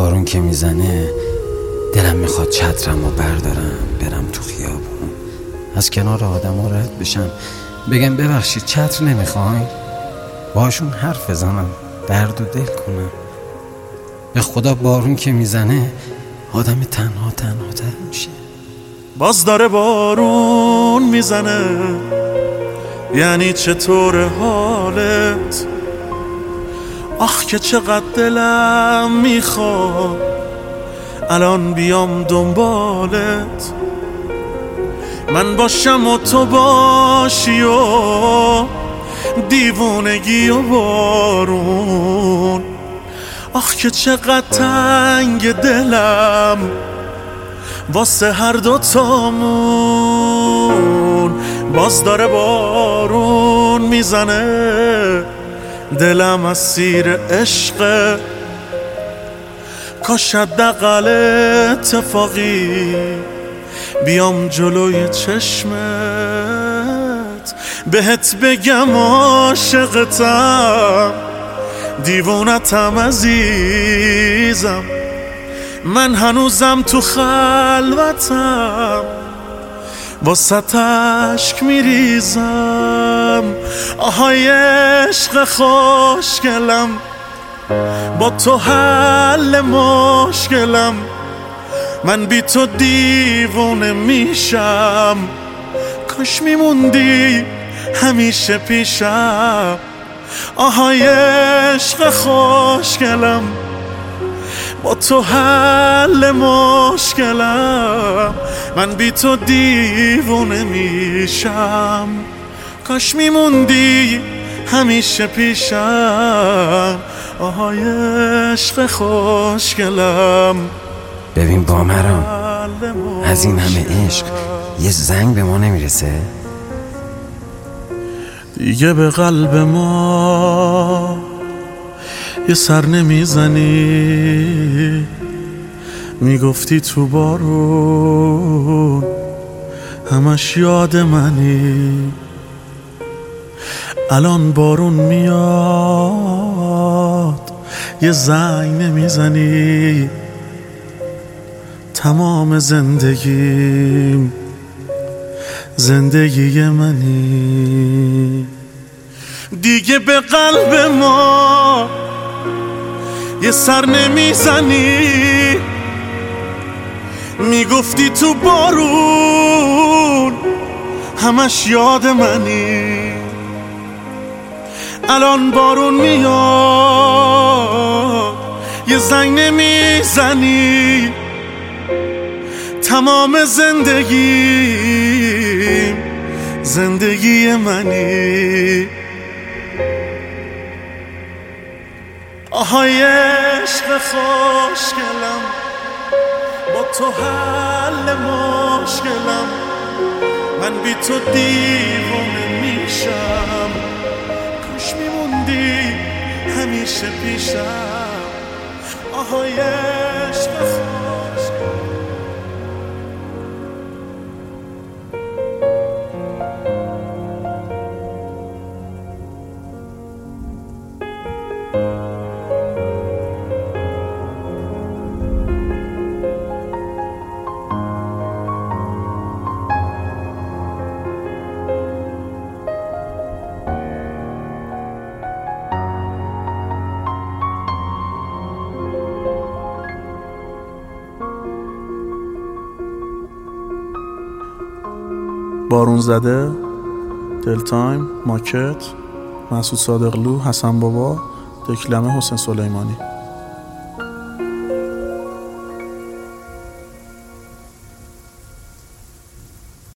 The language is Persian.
بارون که می‌زنه دلم می‌خواد چترم و بردارم برم تو خیابون. از کنار آدم ها رد بشم. بگم ببخشید چتر نمی‌خواین؟ باشون حرف بزنم درد و دل کنم. به خدا بارون که می‌زنه آدم تنها تنها تر میشه. باز داره بارون می‌زنه. یعنی چطور حالت؟ آخ که چقدر دلم می‌خواد. الان بیام دنبالت. من باشم و تو باشی و دیوونگی و بارون. آخ که چقدر تنگ دلم واسه هر دوتامون باز داره بارون می‌زنه. دلم سیر عشق کاش حداقل اتفاقی. بیام جلوی چشمت. بهت بگم عاشقتم. دیوونتم عزیزم. من هنوزم تو خلوتم. واسه اشک میریزم. آهای عشق خوشگلم. با تو حل مشکلم. من بی تو دیوونه میشم. کاش میموندی همیشه پیشم. آهای عشق خوشگلم. با تو حل مشکلم. من بی تو دیوونه میشم. کاش میموندی همیشه پیشم. آهای عشق خوشگلم. ببین با مرام از این همه عشق یه زنگ به ما نمی‌رسه؟ دیگه به قلب ما یه سر نمی‌زنی؟ می‌گفتی تو بارون همش یاد منی. الان بارون میاد یه زنگ نمی‌زنی. تمام زندگیم زندگی منی. دیگه به قلب ما یه سر نمی‌زنی؟ می‌گفتی تو بارون همش یاد منی. الان بارون میاد یه زنگ نمی‌زنی. تمام زندگی زندگی منی. آهای عشق خوشگلم با تو حل مشکلم. من بی تو دیوانه میشم کاش میموندی همیشه پیشم. آهای عشق خوشگلم. بارون زده دل تایم ماکت مسعود صادقلو حسن بابا دکلمه حسین سلیمانی.